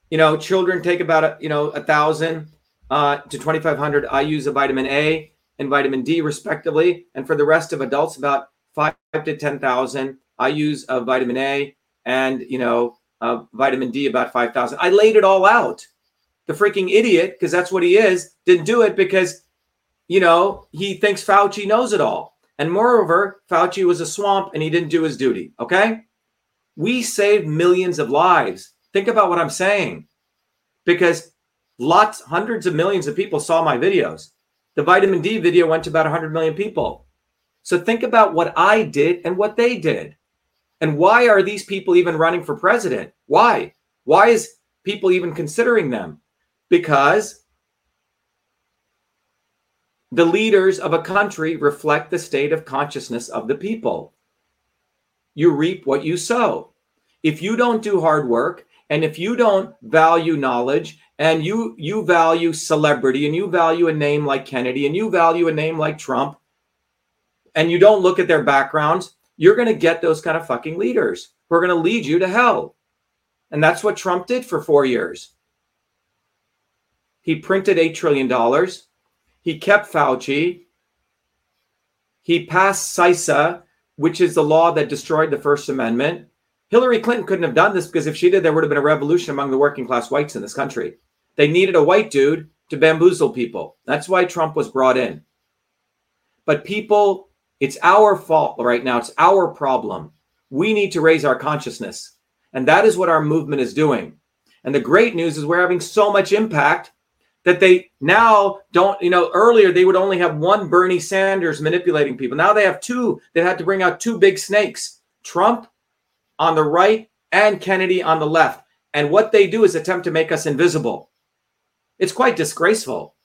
You know, children take about a, you know a thousand uh, to twenty five hundred IU's of vitamin A and vitamin D, respectively, and for the rest of adults, about five to ten thousand IU's of vitamin A and you know uh, vitamin D, about five thousand. I laid it all out. The freaking idiot, because that's what he is, didn't do it because you know he thinks Fauci knows it all. And moreover, Fauci was a swamp and he didn't do his duty. Okay. We saved millions of lives. Think about what I'm saying. Because lots, hundreds of millions of people saw my videos. The vitamin D video went to about 100 million people. So think about what I did and what they did. And why are these people even running for president? Why? Why is people even considering them? Because the leaders of a country reflect the state of consciousness of the people. You reap what you sow. If you don't do hard work and if you don't value knowledge and you you value celebrity and you value a name like Kennedy and you value a name like Trump and you don't look at their backgrounds, you're going to get those kind of fucking leaders who are going to lead you to hell. And that's what Trump did for 4 years. He printed 8 trillion dollars he kept Fauci. He passed CISA, which is the law that destroyed the First Amendment. Hillary Clinton couldn't have done this because if she did, there would have been a revolution among the working class whites in this country. They needed a white dude to bamboozle people. That's why Trump was brought in. But people, it's our fault right now. It's our problem. We need to raise our consciousness. And that is what our movement is doing. And the great news is we're having so much impact that they now don't, you know, earlier they would only have one Bernie Sanders manipulating people. Now they have two. They had to bring out two big snakes Trump on the right and Kennedy on the left. And what they do is attempt to make us invisible. It's quite disgraceful.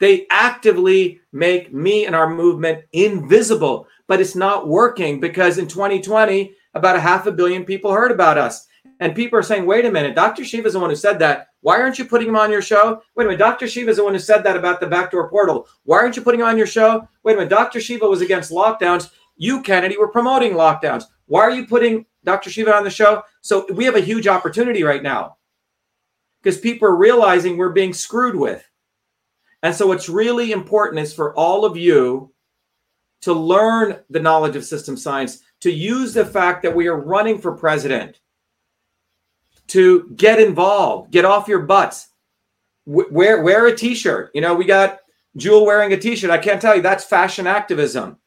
They actively make me and our movement invisible, but it's not working because in 2020, about a half a billion people heard about us. And people are saying, wait a minute, Dr. Shiva is the one who said that. Why aren't you putting him on your show? Wait a minute, Dr. Shiva is the one who said that about the backdoor portal. Why aren't you putting him on your show? Wait a minute, Dr. Shiva was against lockdowns. You, Kennedy, were promoting lockdowns. Why are you putting Dr. Shiva on the show? So we have a huge opportunity right now because people are realizing we're being screwed with. And so what's really important is for all of you to learn the knowledge of system science, to use the fact that we are running for president, to get involved, get off your butts, wear wear a t-shirt. You know, we got Jewel wearing a t-shirt. I can't tell you that's fashion activism.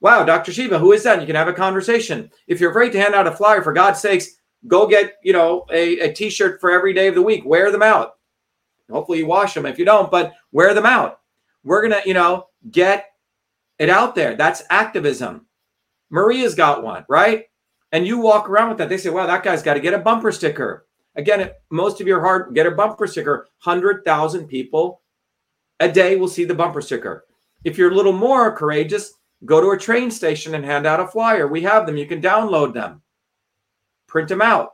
Wow, Dr. Shiva, who is that? And You can have a conversation. If you're afraid to hand out a flyer, for God's sakes, go get you know a, a t-shirt for every day of the week wear them out hopefully you wash them if you don't but wear them out we're gonna you know get it out there that's activism maria's got one right and you walk around with that they say wow that guy's got to get a bumper sticker again most of your hard get a bumper sticker 100000 people a day will see the bumper sticker if you're a little more courageous go to a train station and hand out a flyer we have them you can download them print them out.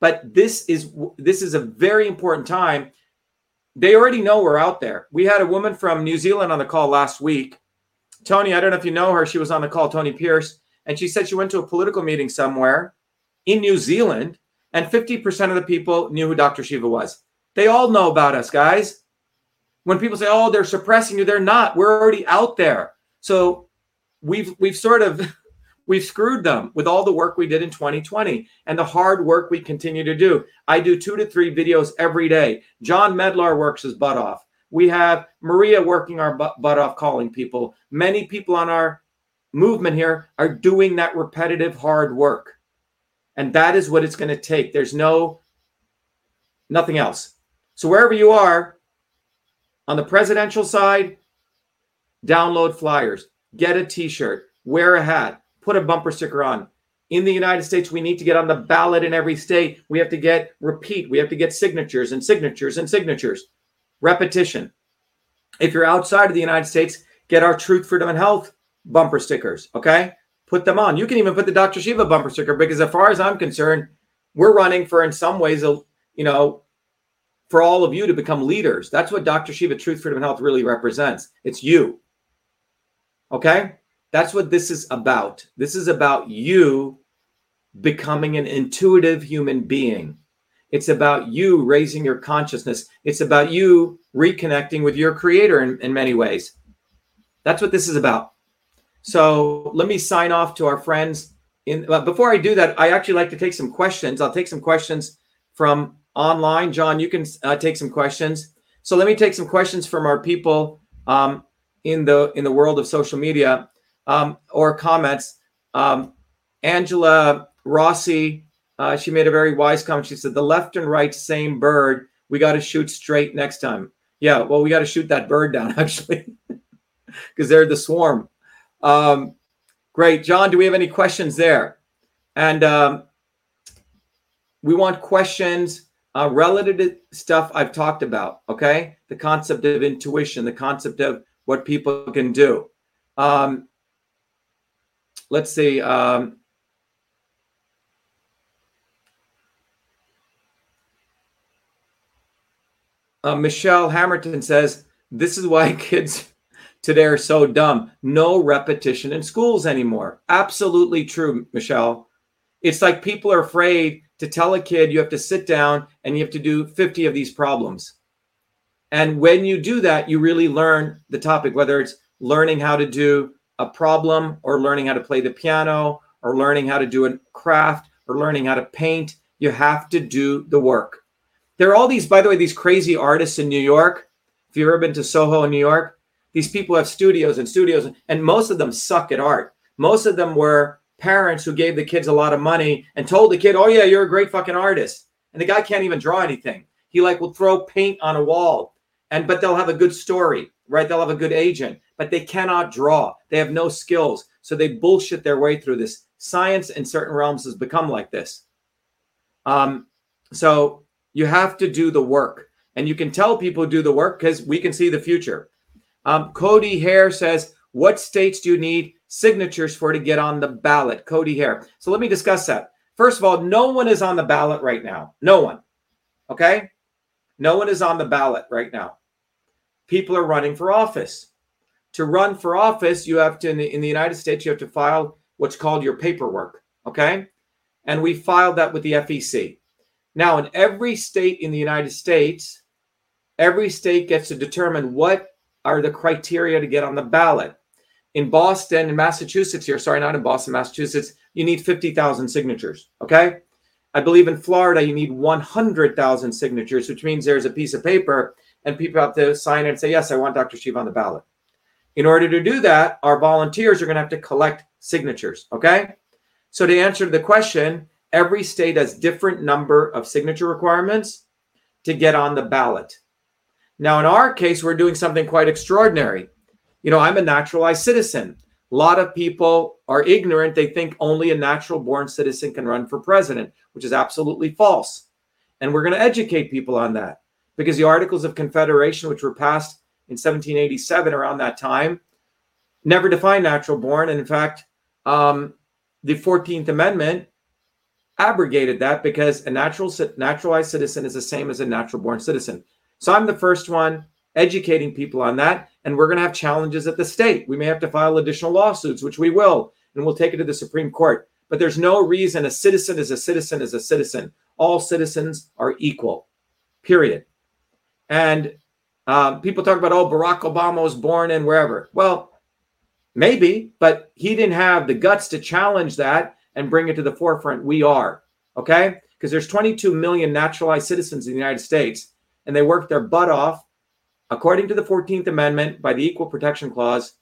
But this is this is a very important time. They already know we're out there. We had a woman from New Zealand on the call last week. Tony, I don't know if you know her. She was on the call, Tony Pierce, and she said she went to a political meeting somewhere in New Zealand, and 50% of the people knew who Dr. Shiva was. They all know about us, guys. When people say, "Oh, they're suppressing you," they're not. We're already out there. So we've we've sort of <laughs> We've screwed them with all the work we did in 2020 and the hard work we continue to do. I do two to three videos every day. John Medlar works his butt off. We have Maria working our butt, butt off calling people. Many people on our movement here are doing that repetitive hard work. And that is what it's going to take. There's no nothing else. So wherever you are on the presidential side, download flyers, get a t-shirt, wear a hat, put a bumper sticker on. In the United States, we need to get on the ballot in every state. We have to get repeat. We have to get signatures and signatures and signatures. Repetition. If you're outside of the United States, get our Truth, Freedom, and Health bumper stickers. Okay. Put them on. You can even put the Dr. Shiva bumper sticker because, as far as I'm concerned, we're running for, in some ways, a, you know, for all of you to become leaders. That's what Dr. Shiva Truth, Freedom, and Health really represents. It's you. Okay. That's what this is about. This is about you becoming an intuitive human being. It's about you raising your consciousness. It's about you reconnecting with your creator in, in many ways. That's what this is about. So let me sign off to our friends. In uh, before I do that, I actually like to take some questions. I'll take some questions from online. John, you can uh, take some questions. So let me take some questions from our people um, in the in the world of social media um, or comments. Um, Angela Rossi, uh, she made a very wise comment. She said, "The left and right, same bird. We got to shoot straight next time." Yeah, well, we got to shoot that bird down <laughs> actually, because they're the swarm. Um, great, John. Do we have any questions there? And um, we want questions uh, relative to stuff I've talked about. Okay, the concept of intuition, the concept of what people can do. Um, let's see. Um, uh, Michelle Hamilton says, This is why <laughs> kids today are so dumb. No repetition in schools anymore. Absolutely true, Michelle. It's like people are afraid to tell a kid you have to sit down and you have to do 50 of these problems. And when you do that, you really learn the topic, whether it's learning how to do a problem or learning how to play the piano or learning how to do a craft or learning how to paint. You have to do the work. There are all these, by the way, these crazy artists in New York. If you've ever been to Soho in New York, these people have studios and studios, and most of them suck at art. Most of them were parents who gave the kids a lot of money and told the kid, "Oh yeah, you're a great fucking artist," and the guy can't even draw anything. He like will throw paint on a wall, and but they'll have a good story, right? They'll have a good agent, but they cannot draw. They have no skills, so they bullshit their way through this. Science in certain realms has become like this. Um, so you have to do the work, and you can tell people do the work because we can see the future. Um, Cody Hare says, "What states do you need signatures for to get on the ballot?" Cody Hare. So let me discuss that. First of all, no one is on the ballot right now. No one. Okay, no one is on the ballot right now. People are running for office. To run for office, you have to in the, in the United States, you have to file what's called your paperwork. Okay, and we filed that with the FEC. Now, in every state in the United States, every state gets to determine what are the criteria to get on the ballot. In Boston and Massachusetts, here, sorry, not in Boston, Massachusetts, you need 50,000 signatures. Okay. I believe in Florida, you need 100,000 signatures, which means there's a piece of paper and people have to sign it and say, Yes, I want Dr. Shiva on the ballot. In order to do that, our volunteers are going to have to collect signatures. Okay. So to answer the question, every state has different number of signature requirements to get on the ballot. Now, in our case, we're doing something quite extraordinary. You know, I'm a naturalized citizen. A lot of people are ignorant. They think only a natural born citizen can run for president, which is absolutely false. And we're going to educate people on that because the Articles of Confederation, which were passed in 1787 around that time, never defined natural born. And in fact, um, the 14th Amendment abrogated that because a natural naturalized citizen is the same as a natural born citizen. So I'm the first one educating people on that. And we're going to have challenges at the state. We may have to file additional lawsuits, which we will, and we'll take it to the Supreme Court. But there's no reason a citizen is a citizen is a citizen. All citizens are equal, period. And um, people talk about, oh, Barack Obama was born in wherever. Well, maybe, but he didn't have the guts to challenge that and bring it to the forefront. We are, okay? Because there's 22 million naturalized citizens in the United States, and they work their butt off according to the 14th Amendment by the Equal Protection Clause.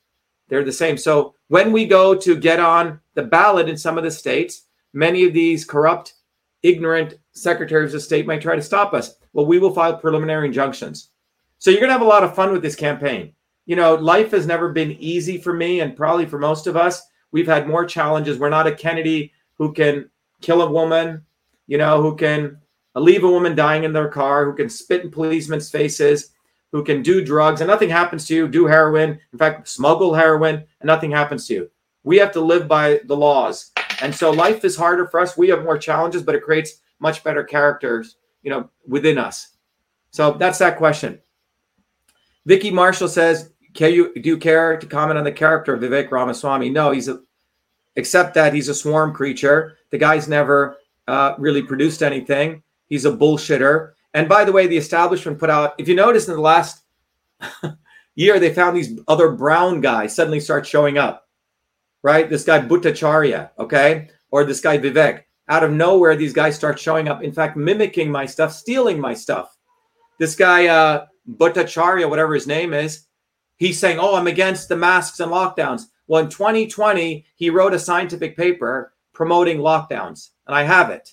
They're the same. So when we go to get on the ballot in some of the states, many of these corrupt, ignorant secretaries of state might try to stop us. Well, we will file preliminary injunctions. So you're going to have a lot of fun with this campaign. You know, life has never been easy for me and probably for most of us. We've had more challenges. We're not a Kennedy who can kill a woman, you know, who can leave a woman dying in their car, who can spit in policemen's faces, who can do drugs and nothing happens to you, do heroin, in fact, smuggle heroin, and nothing happens to you. We have to live by the laws. And so life is harder for us. We have more challenges, but it creates much better characters, you know, within us. So that's that question. Vicky Marshall says, "Can you do you care to comment on the character of Vivek Ramaswamy?" No, he's a, except that he's a swarm creature. The guy's never uh, really produced anything. He's a bullshitter. And by the way, the establishment put out, if you notice in the last <laughs> year, they found these other brown guys suddenly start showing up, right? This guy Bhattacharya, okay? Or this guy Vivek. Out of nowhere, these guys start showing up, in fact, mimicking my stuff, stealing my stuff. This guy, uh, Bhattacharya, whatever his name is, he's saying, Oh, I'm against the masks and lockdowns. Well, in 2020, he wrote a scientific paper promoting lockdowns, and I have it.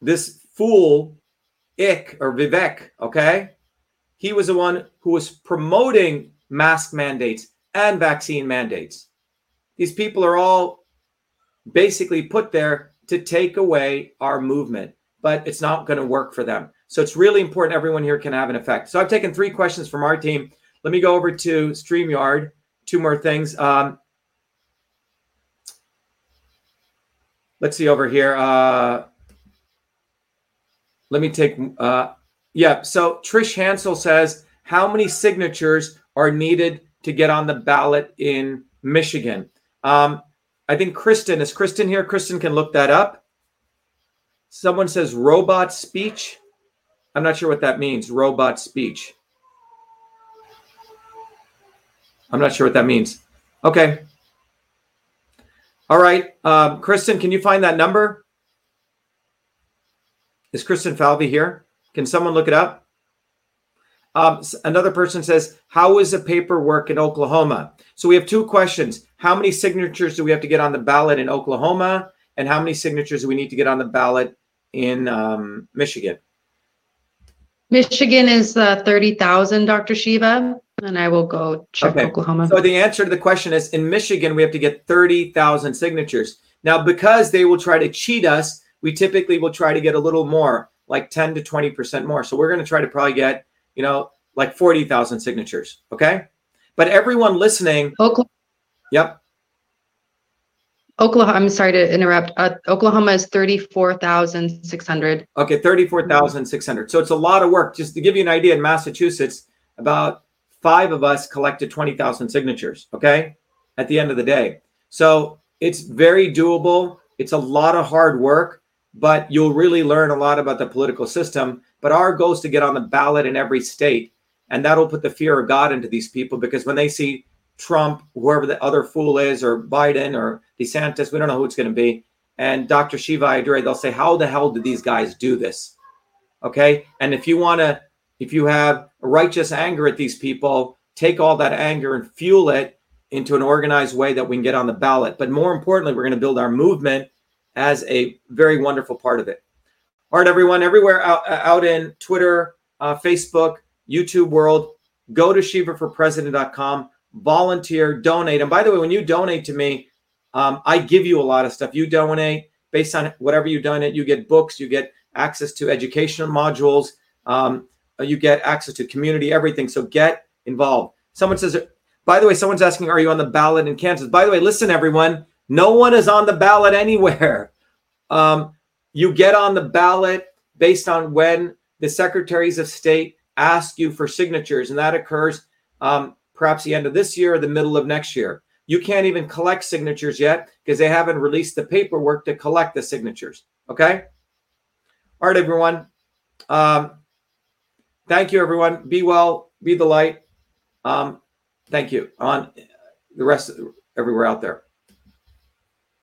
This fool, Ik or Vivek, okay, he was the one who was promoting mask mandates and vaccine mandates. These people are all basically put there to take away our movement, but it's not going to work for them. So it's really important everyone here can have an effect. So I've taken three questions from our team. Let me go over to StreamYard. Two more things. Um, let's see over here. Uh, let me take, uh, yeah. So Trish Hansel says, how many signatures are needed to get on the ballot in Michigan? Um, I think Kristen, is Kristen here? Kristen can look that up. Someone says robot speech. I'm not sure what that means. Robot speech. I'm not sure what that means. Okay. All right, um, Kristen, can you find that number? Is Kristen Falvey here? Can someone look it up? Um, another person says, How is the paperwork in Oklahoma? So we have two questions. How many signatures do we have to get on the ballot in Oklahoma? And how many signatures do we need to get on the ballot in um, Michigan? Michigan is uh, 30,000, Dr. Shiva, and I will go check Okay. Oklahoma. So the answer to the question is in Michigan, we have to get 30,000 signatures. Now, because they will try to cheat us, we typically will try to get a little more, like 10 to 20% more. So we're going to try to probably get, you know, like 40,000 signatures. Okay. But everyone listening, Oklahoma, yep. Oklahoma, I'm sorry to interrupt. Uh, Oklahoma is 34,600. Okay, 34,600. So it's a lot of work. Just to give you an idea, in Massachusetts, about five of us collected 20,000 signatures, okay, at the end of the day. So it's very doable. It's a lot of hard work, but you'll really learn a lot about the political system. But our goal is to get on the ballot in every state. And that'll put the fear of God into these people because when they see Trump, whoever the other fool is, or Biden or DeSantis, we don't know who it's going to be, and Dr. Shiva Ayyadurai, they'll say, How the hell did these guys do this? Okay. And if you want to, if you have righteous anger at these people, take all that anger and fuel it into an organized way that we can get on the ballot. But more importantly, we're going to build our movement as a very wonderful part of it. All right, everyone, everywhere out, out in Twitter, uh, Facebook, YouTube world, go to shivaforpresident.com, volunteer, donate. And by the way, when you donate to me, um, I give you a lot of stuff. You donate based on whatever you donate, you get books, you get access to educational modules, um, you get access to community, everything. So get involved. Someone says, by the way, someone's asking, are you on the ballot in Kansas? By the way, listen, everyone, no one is on the ballot anywhere. <laughs> Um, you get on the ballot based on when the secretaries of state ask you for signatures, and that occurs um, perhaps the end of this year or the middle of next year. You can't even collect signatures yet because they haven't released the paperwork to collect the signatures. Okay. All right, everyone. Um, thank you, everyone. Be well. Be the light. Um, thank you. On the rest, everywhere out there.